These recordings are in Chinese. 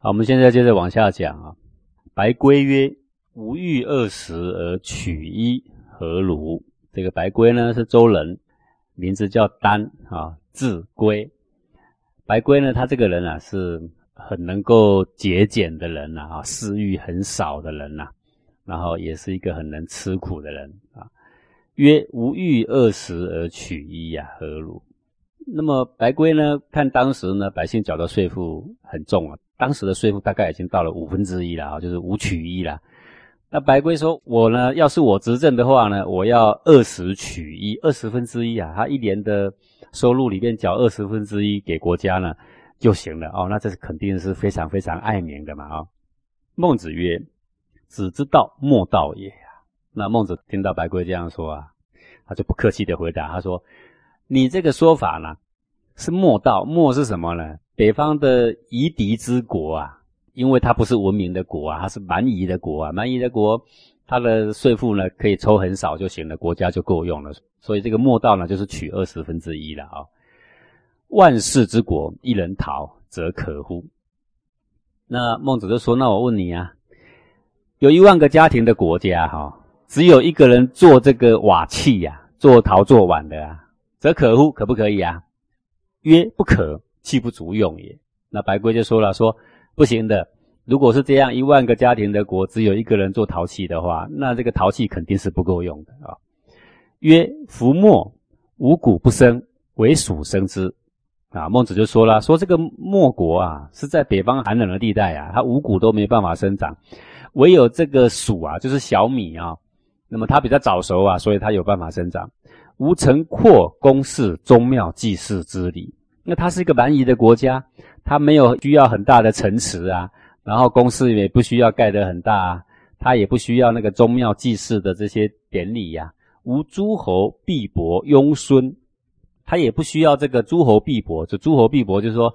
好，我们现在接着往下讲啊。白圭曰：“吾欲二十而取一，何如？”这个白圭呢是周人，名字叫丹啊，字圭。白圭呢，他这个人啊是很能够节俭的人呐啊，私欲很少的人呐，然后也是一个很能吃苦的人啊。曰：“吾欲二十而取一呀，何如？”那么白圭呢，看当时呢百姓缴的税赋很重啊。当时的税负大概已经到了五分之一了啊，就是五取一了。那白圭说：“我呢，要是我执政的话呢，我要二十取一，二十分之一啊，他一年的收入里面缴二十分之一给国家呢就行了哦。那这是肯定是非常非常爱民的嘛啊。”孟子曰：“子之道，莫道也。”那孟子听到白圭这样说啊，他就不客气的回答他说：“你这个说法呢，是莫道。莫是什么呢？”北方的夷狄之国啊，因为它不是文明的国啊，它是蛮夷的国啊。蛮夷的国，它的税赋呢可以抽很少就行了，国家就够用了。所以这个莫道呢，就是取二十分之一了啊。万世之国，一人逃，则可乎？那孟子就说：“那我问你啊，有一万个家庭的国家哈，只有一个人做这个瓦器呀，做陶做碗的啊，则可乎？可不可以啊？”曰：“不可。”气不足用也。那白圭就说了：“说不行的。如果是这样，一万个家庭的国只有一个人做陶器的话，那这个陶器肯定是不够用的啊。”曰：“夫墨五谷不生，唯蜀生之。”啊，孟子就说了：“说这个墨国啊，是在北方寒冷的地带啊，它五谷都没办法生长，唯有这个蜀啊，就是小米啊，那么它比较早熟啊，所以它有办法生长。无城廓、宫室、宗庙、祭祀之礼。”那它是一个蛮夷的国家，它没有需要很大的城池啊，然后宫室也不需要盖得很大，啊，它也不需要那个宗庙祭祀的这些典礼呀。无诸侯必伯庸孙，他也不需要这个诸侯必伯。就诸侯必伯，就是说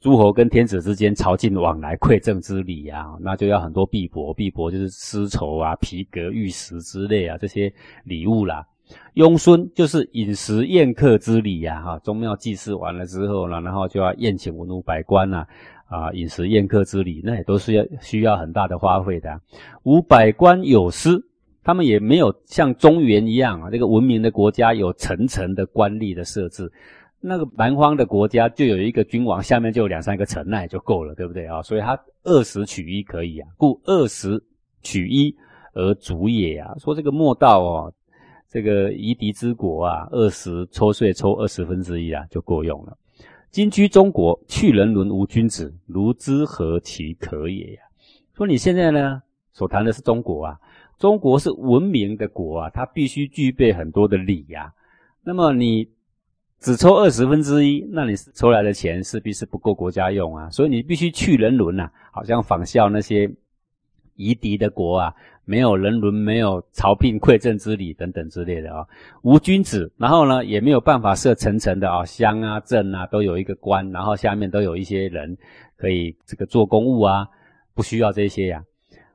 诸侯跟天子之间朝觐往来馈赠之礼啊，那就要很多必伯。必伯就是丝绸啊、皮革、玉石之类啊这些礼物啦。庸孙就是饮食宴客之礼呀，哈，宗庙祭祀完了之后呢，然后就要宴请文武百官呐，啊，饮食宴客之礼，那也都是要需要很大的花费的。五百官有司，他们也没有像中原一样啊，这个文明的国家有层层的官吏的设置。那个蛮荒的国家就有一个君王，下面就有两三个臣，那也就够了，对不对啊？所以他二十取一可以啊，故二十取一而足也啊。说这个莫道哦。这个夷狄之国啊，二十抽税抽二十分之一啊，就够用了。今居中国，去人伦无君子，如之何其可也呀？说你现在呢，所谈的是中国啊，中国是文明的国啊，它必须具备很多的礼呀。那么你只抽二十分之一，那你抽来的钱势必是不够国家用啊，所以你必须去人伦呐，好像仿效那些夷狄的国啊。没有人伦，没有朝聘馈赠之礼等等之类的啊，无君子，然后呢，也没有办法设层层的啊，乡啊、镇啊都有一个官，然后下面都有一些人可以这个做公务啊，不需要这些呀。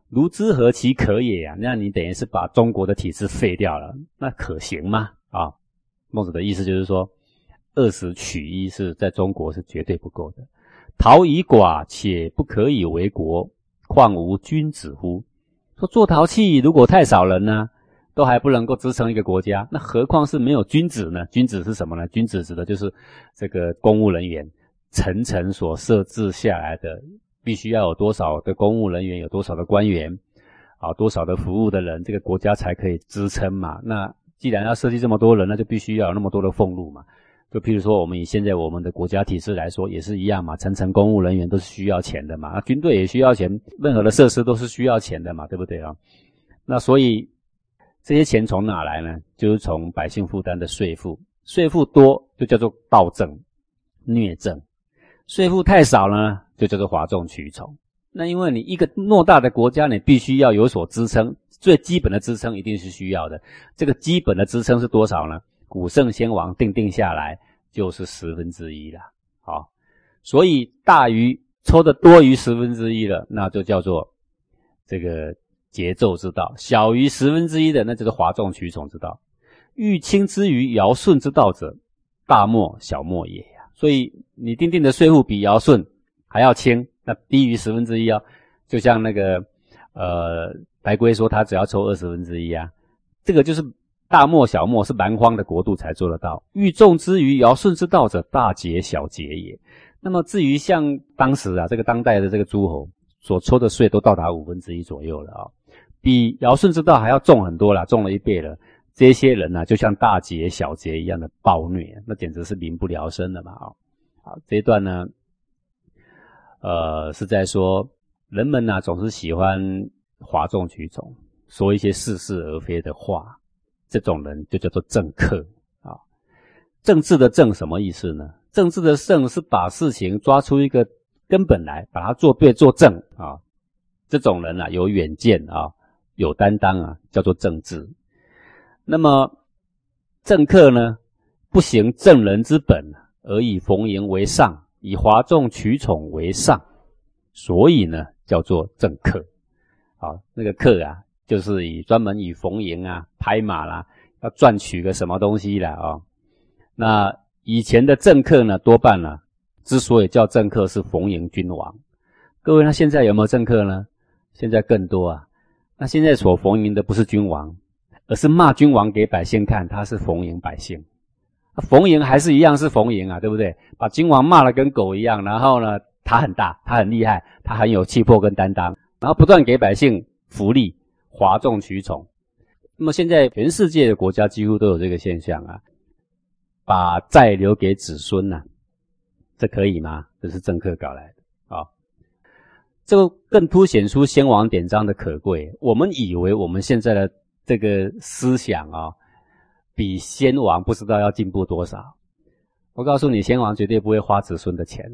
如之何其可也呀？那你等于是把中国的体制废掉了，那可行吗？啊，孟子的意思就是说，二十取一是在中国是绝对不够的。陶以寡，且不可以为国，况无君子乎？说做陶器如果太少人呢，都还不能够支撑一个国家，那何况是没有君子呢？君子是什么呢？君子指的就是这个公务人员，层层所设置下来的，必须要有多少的公务人员，有多少的官员，啊，多少的服务的人，这个国家才可以支撑嘛。那既然要设计这么多人，那就必须要有那么多的俸禄嘛。就譬如说，我们以现在我们的国家体制来说，也是一样嘛。层层公务人员都是需要钱的嘛，军队也需要钱，任何的设施都是需要钱的嘛，对不对啊？那所以这些钱从哪来呢？就是从百姓负担的税赋，税赋多就叫做暴政、虐政；税赋太少呢，就叫做哗众取宠。那因为你一个偌大的国家，你必须要有所支撑，最基本的支撑一定是需要的。这个基本的支撑是多少呢？古圣先王定定下来就是十分之一了，好，所以大于抽的多于十分之一了，那就叫做这个节奏之道；小于十分之一的，那就是哗众取宠之道。欲轻之于尧舜之道者，大莫小莫也呀。所以你定定的税务比尧舜还要轻，那低于十分之一哦，就像那个呃白龟说他只要抽二十分之一啊，这个就是大漠小漠是蛮荒的国度才做得到。欲众之余尧舜之道者，大节小节也。那么至于像当时啊这个当代的这个诸侯所抽的税都到达五分之一左右了啊，比尧舜之道还要重很多了，重了一倍了。这些人呢，就像大劫小劫一样的暴虐，那简直是民不聊生的嘛！啊，好，这一段呢，呃，是在说人们呢总是喜欢哗众取宠，说一些似是而非的话，这种人就叫做政客啊。政治的政什么意思呢？政治的政是把事情抓出一个根本来，把它做对做正啊。这种人啊，有远见啊，有担当啊，叫做政治。那么，政客呢，不行正人之本，而以逢迎为上，以哗众取宠为上，所以呢，叫做政客。好，那个客啊，就是以专门以逢迎啊、拍马啦，要赚取个什么东西啦啊。那以前的政客呢，多半呢，之所以叫政客，是逢迎君王。各位，那现在有没有政客呢？现在更多啊。那现在所逢迎的不是君王。而是骂君王给百姓看，他是逢迎百姓，逢迎还是一样是逢迎啊，对不对？把君王骂了跟狗一样，然后呢，他很大，他很厉害，他很有气魄跟担当，然后不断给百姓福利，哗众取宠。那么现在全世界的国家几乎都有这个现象啊，把债留给子孙呐，这可以吗？这是政客搞来的啊，这个更凸显出先王典章的可贵。我们以为我们现在的。这个思想啊，比先王不知道要进步多少。我告诉你，先王绝对不会花子孙的钱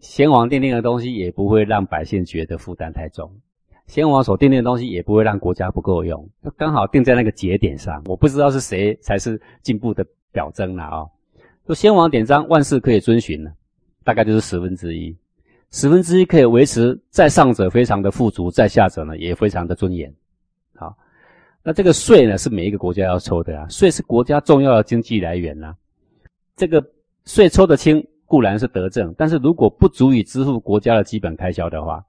先王定定的东西也不会让百姓觉得负担太重。先王所定定的东西也不会让国家不够用，刚好定在那个节点上。我不知道是谁才是进步的表征了啊！说先王典章，万事可以遵循呢，大概就是十分之一。十分之一可以维持在上者非常的富足，在下者呢也非常的尊严。好那这个税呢，是每一个国家要抽的啊。税是国家重要的经济来源呐。这个税抽得轻固然是德政，但是如果不足以支付国家的基本开销的话，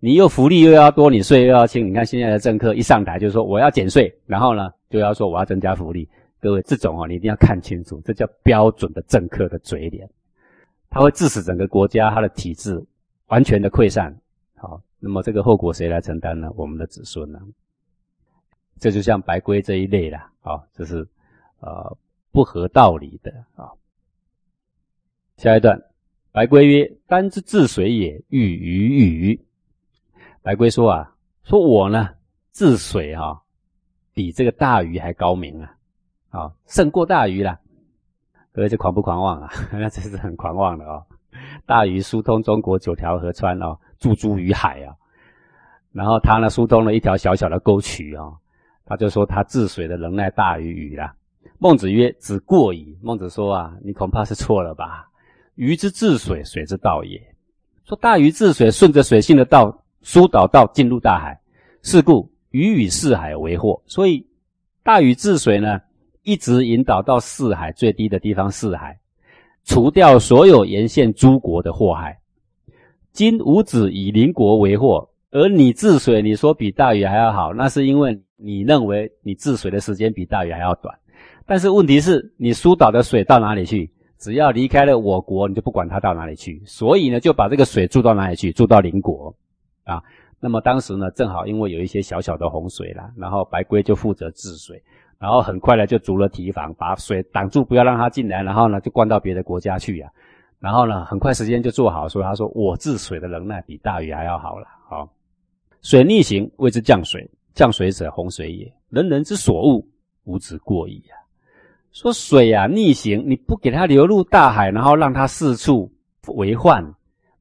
你又福利又要多，你税又要轻。你看现在的政客一上台就是说我要减税，然后呢就要说我要增加福利。各位这种哦，你一定要看清楚，这叫标准的政客的嘴脸，他会致使整个国家它的体制完全的溃散。好，那么这个后果谁来承担呢？我们的子孙呢？这就像白龟这一类啦，啊，这是呃不合道理的啊。下一段，白龟曰：“丹之治水也，欲于禹。”白龟说啊，说我呢治水哈，比这个大鱼还高明啊，啊，胜过大鱼了。各位这狂不狂妄啊？那真是很狂妄的哦。大鱼疏通中国九条河川哦，注诸于海啊，然后他呢疏通了一条小小的沟渠哦。他就说他治水的能耐大于鱼啦。孟子曰：“子过矣。”孟子说啊，你恐怕是错了吧？鱼之治水，水之道也。说大禹治水，顺着水性的道疏导到进入大海，是故鱼与四海为祸。所以大禹治水呢，一直引导到四海最低的地方，四海除掉所有沿线诸国的祸害。今吾子以邻国为祸，而你治水，你说比大禹还要好，那是因为。你认为你治水的时间比大禹还要短，但是问题是你疏导的水到哪里去？只要离开了我国，你就不管它到哪里去。所以呢，就把这个水注到哪里去？注到邻国啊。那么当时呢，正好因为有一些小小的洪水啦，然后白龟就负责治水，然后很快呢就筑了堤防，把水挡住，不要让它进来，然后呢就灌到别的国家去呀。然后呢，很快时间就做好，所以他说我治水的能耐比大禹还要好了。好，水逆行谓之降水。降水者，洪水也。人人之所恶，无之过矣啊！说水啊逆行，你不给它流入大海，然后让它四处为患，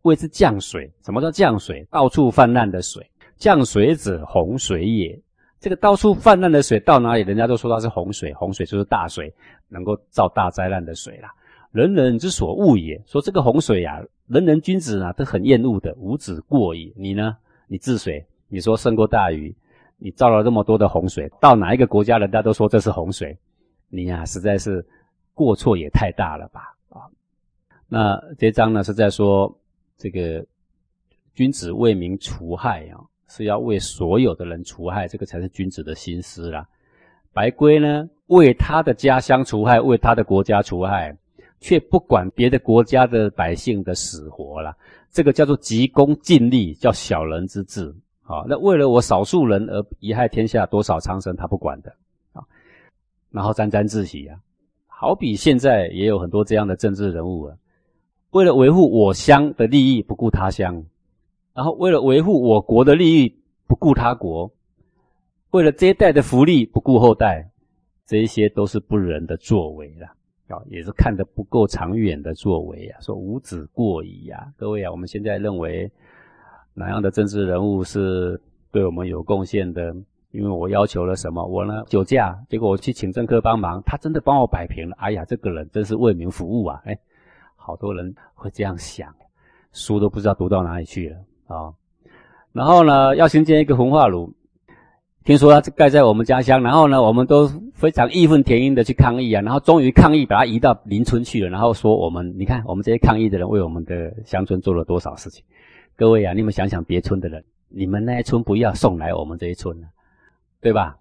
谓之降水。什么叫降水？到处泛滥的水。降水者，洪水也。这个到处泛滥的水到哪里，人家都说它是洪水。洪水就是大水，能够造大灾难的水啦。人人之所恶也。说这个洪水呀，人人君子啊都很厌恶的，无子过矣。你呢？你治水，你说胜过大禹？你造了这么多的洪水，到哪一个国家，人家都说这是洪水，你呀实在是过错也太大了吧啊！那这章呢是在说这个君子为民除害啊，是要为所有的人除害，这个才是君子的心思啦。白圭呢，为他的家乡除害，为他的国家除害，却不管别的国家的百姓的死活啦。这个叫做急功近利，叫小人之志。好，那为了我少数人而贻害天下多少苍生，他不管的啊。然后沾沾自喜啊，好比现在也有很多这样的政治人物啊，为了维护我乡的利益不顾他乡，然后为了维护我国的利益不顾他国，为了这一代的福利不顾后代，这一些都是不仁的作为了。啊，也是看得不够长远的作为啊，说无子过矣呀，各位啊，我们现在认为哪样的政治人物是对我们有贡献的？因为我要求了什么，我呢酒驾，结果我去请政客帮忙，他真的帮我摆平了。哎呀，这个人真是为民服务啊！哎，好多人会这样想，书都不知道读到哪里去了啊。然后呢，要新建一个焚化炉。听说它盖在我们家乡，然后呢，我们都非常义愤填膺的去抗议啊，然后终于抗议把它移到邻村去了，然后说我们，你看我们这些抗议的人为我们的乡村做了多少事情。各位啊，你们想想别村的人，你们那一村不要送来我们这一村了，对吧？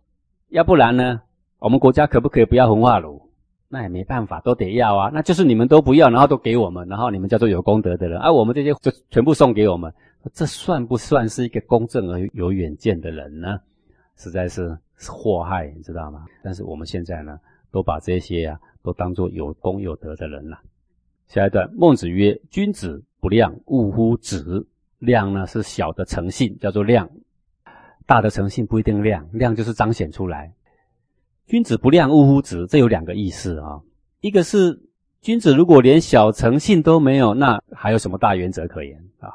要不然呢，我们国家可不可以不要焚化炉？那也没办法，都得要啊。那就是你们都不要，然后都给我们，然后你们叫做有功德的人，而我们这些就全部送给我们，这算不算是一个公正而有远见的人呢？实在是祸害，你知道吗？但是我们现在呢，都把这些啊，都当做有功有德的人了。下一段，孟子曰：“君子不量，勿乎止。量呢是小的诚信，叫做量；大的诚信不一定量，量就是彰显出来。君子不量，勿乎子。这有两个意思啊。一个是君子如果连小诚信都没有，那还有什么大原则可言啊？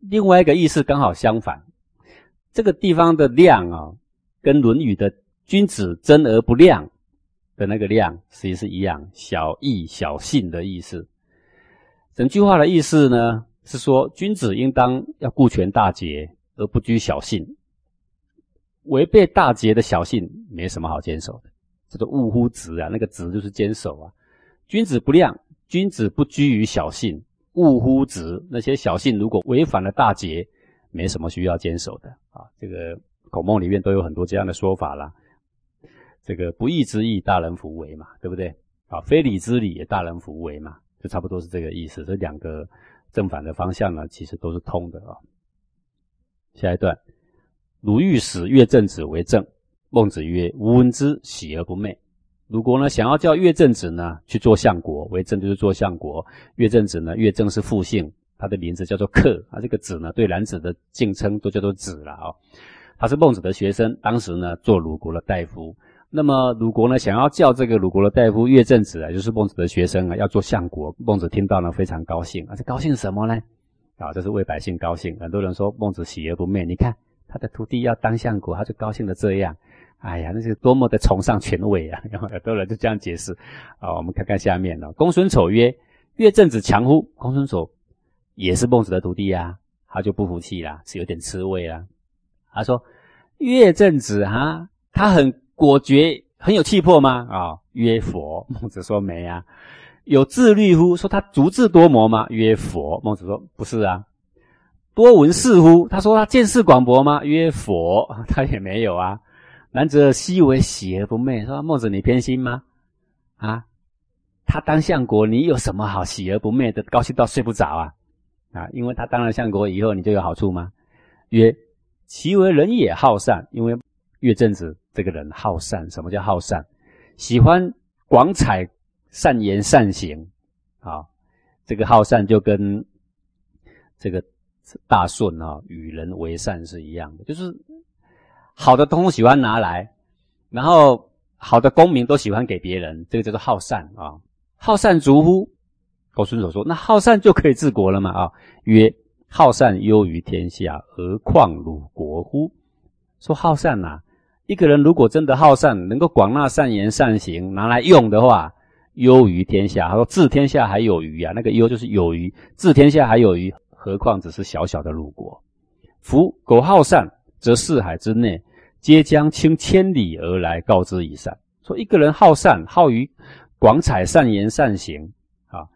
另外一个意思刚好相反，这个地方的量啊。”跟《论语》的“君子真而不量”的那个“量”实际是一样，小义小信的意思。整句话的意思呢，是说君子应当要顾全大节而不拘小信，违背大节的小信没什么好坚守的。这个“勿乎直”啊，那个“直”就是坚守啊。君子不量，君子不拘于小信，勿乎直。那些小信如果违反了大节，没什么需要坚守的啊。这个。孔孟里面都有很多这样的说法啦。这个不义之义，大人弗为嘛，对不对？啊，非礼之礼，大人弗为嘛，就差不多是这个意思。这两个正反的方向呢，其实都是通的啊。下一段，鲁豫使乐正子为政，孟子曰：“吾闻之，喜而不寐。”鲁国呢，想要叫乐正子呢去做相国，为政就是做相国。乐正子呢，乐正是复姓，他的名字叫做克啊。这个子呢，对男子的敬称都叫做子了啊。他是孟子的学生，当时呢做鲁国的大夫。那么鲁国呢想要叫这个鲁国的大夫乐正子啊，就是孟子的学生啊，要做相国。孟子听到呢非常高兴，啊，这高兴什么呢？啊，这是为百姓高兴。很多人说孟子喜而不媚，你看他的徒弟要当相国，他就高兴的这样。哎呀，那是多么的崇尚权威啊！然后很多人就这样解释。啊，我们看看下面呢。公孙丑曰：“乐正子强乎？”公孙丑也是孟子的徒弟呀，他就不服气啦，是有点吃味啦。他说：“乐正子哈，他很果决，很有气魄吗？啊，曰佛。孟子说没啊。有自律乎？说他足智多谋吗？曰佛。孟子说不是啊。多闻事乎？他说他见识广博吗？曰佛。他也没有啊。男子昔为喜而不媚？说孟子你偏心吗？啊，他当相国，你有什么好喜而不媚的？高兴到睡不着啊？啊，因为他当了相国以后，你就有好处吗？曰。其为人也好善，因为乐正子这个人好善。什么叫好善？喜欢广采善言善行啊。这个好善就跟这个大顺啊与人为善是一样的，就是好的东西喜欢拿来，然后好的功名都喜欢给别人，这个叫做好善啊。好善足乎？公孙所说，那好善就可以治国了嘛？啊，曰。好善优于天下，何况鲁国乎？说好善呐，一个人如果真的好善，能够广纳善言善行，拿来用的话，优于天下。他说治天下还有余啊，那个优就是有余，治天下还有余，何况只是小小的鲁国？夫苟好善，则四海之内皆将倾千里而来告之以善。说一个人好善，好于广采善言善行啊，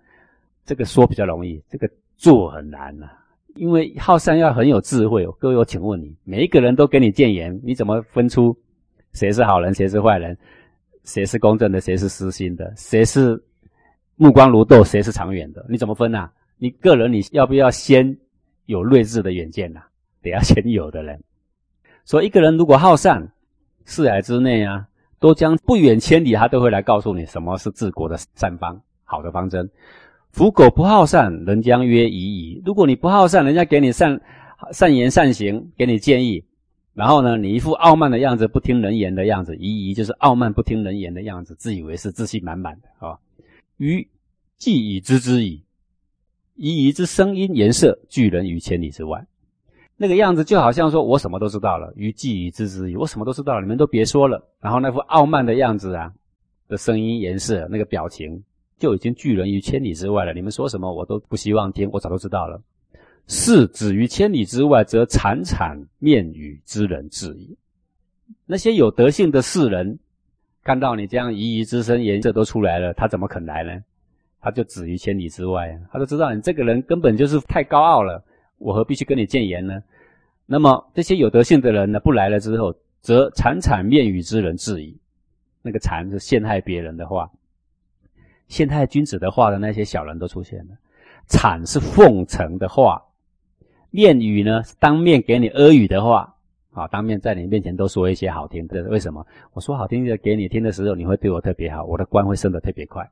这个说比较容易，这个做很难呐。因为好善要很有智慧。各位，我请问你，每一个人都给你谏言，你怎么分出谁是好人，谁是坏人，谁是公正的，谁是私心的，谁是目光如豆，谁是长远的？你怎么分啊？你个人你要不要先有睿智的远见呐？得要先有的人。所以一个人如果好善，四海之内啊，都将不远千里，他都会来告诉你什么是治国的善方，好的方针。福狗不好善，人将曰夷矣。如果你不好善，人家给你善善言善行，给你建议，然后呢，你一副傲慢的样子，不听人言的样子，夷夷就是傲慢不听人言的样子，自以为是，自信满满的啊。于既已知之矣，夷夷之声音颜色，拒人于千里之外。那个样子就好像说我什么都知道了，于既已知之矣，我什么都知道了，你们都别说了。然后那副傲慢的样子啊，的声音颜色，那个表情。就已经拒人于千里之外了。你们说什么，我都不希望听，我早都知道了。是止于千里之外，则惨惨面语之人至矣。那些有德性的世人，看到你这样夷夷之声颜色都出来了，他怎么肯来呢？他就止于千里之外，他都知道你这个人根本就是太高傲了，我何必去跟你谏言呢？那么这些有德性的人呢，不来了之后，则惨惨面语之人至矣。那个惨是陷害别人的话。陷害君子的话的那些小人都出现了，谄是奉承的话，面语呢是当面给你阿谀的话，啊，当面在你面前都说一些好听的。为什么？我说好听的给你听的时候，你会对我特别好，我的官会升得特别快。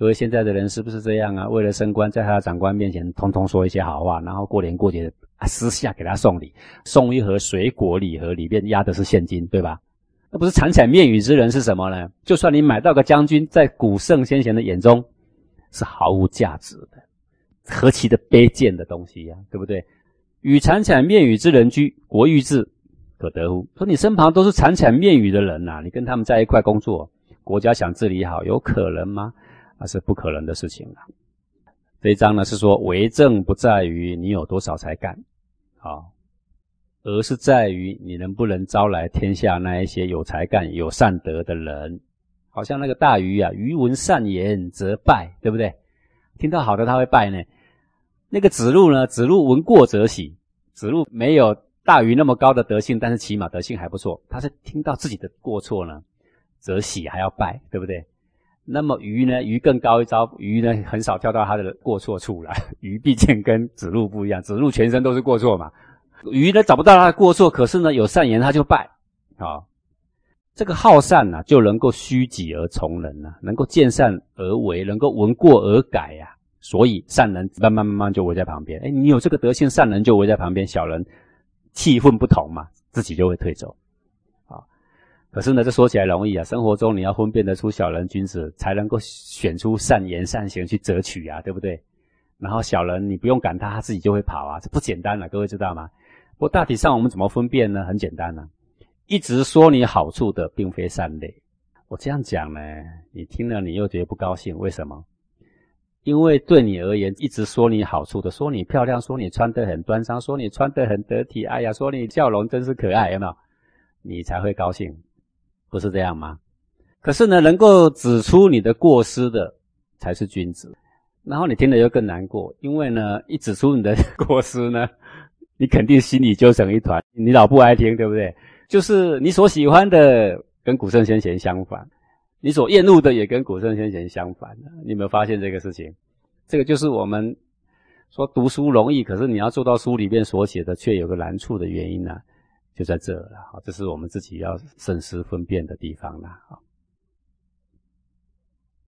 各位现在的人是不是这样啊？为了升官，在他的长官面前通通说一些好话，然后过年过节啊私下给他送礼，送一盒水果礼盒，里面压的是现金，对吧？那不是惨惨面语之人是什么呢？就算你买到个将军，在古圣先贤的眼中是毫无价值的，何其的卑贱的东西呀，对不对？与惨惨面语之人居，国欲治可得乎？说你身旁都是惨惨面语的人呐，你跟他们在一块工作，国家想治理好，有可能吗？那是不可能的事情了。这一章呢是说，为政不在于你有多少才干，好。而是在于你能不能招来天下那一些有才干、有善德的人，好像那个大禹啊，鱼闻善言则拜，对不对？听到好的他会拜呢。那个子路呢，子路闻过则喜。子路没有大禹那么高的德性，但是起码德性还不错。他是听到自己的过错呢，则喜还要拜，对不对？那么鱼呢，鱼更高一招，鱼呢很少跳到他的过错处来。鱼毕竟跟子路不一样，子路全身都是过错嘛。鱼呢找不到他的过错，可是呢有善言他就拜，啊，这个好善呢就能够虚己而从人呐，能够见善而为，能够闻过而改呀，所以善人慢慢慢慢就围在旁边。哎，你有这个德性，善人就围在旁边，小人气氛不同嘛，自己就会退走，可是呢这说起来容易啊，生活中你要分辨得出小人君子，才能够选出善言善行去择取啊，对不对？然后小人你不用赶他，他自己就会跑啊，这不简单了，各位知道吗？不过大体上我们怎么分辨呢？很简单呢，一直说你好处的并非善类。我这样讲呢，你听了你又觉得不高兴，为什么？因为对你而言，一直说你好处的，说你漂亮，说你穿得很端庄，说你穿得很得体，哎呀，说你笑容真是可爱，有没有？你才会高兴，不是这样吗？可是呢，能够指出你的过失的才是君子。然后你听了又更难过，因为呢，一指出你的过失呢。你肯定心里揪成一团，你老不爱听，对不对？就是你所喜欢的跟古圣先贤相反，你所厌恶的也跟古圣先贤相反。你有没有发现这个事情？这个就是我们说读书容易，可是你要做到书里面所写的却有个难处的原因呢，就在这了。好，这是我们自己要慎思分辨的地方了。好。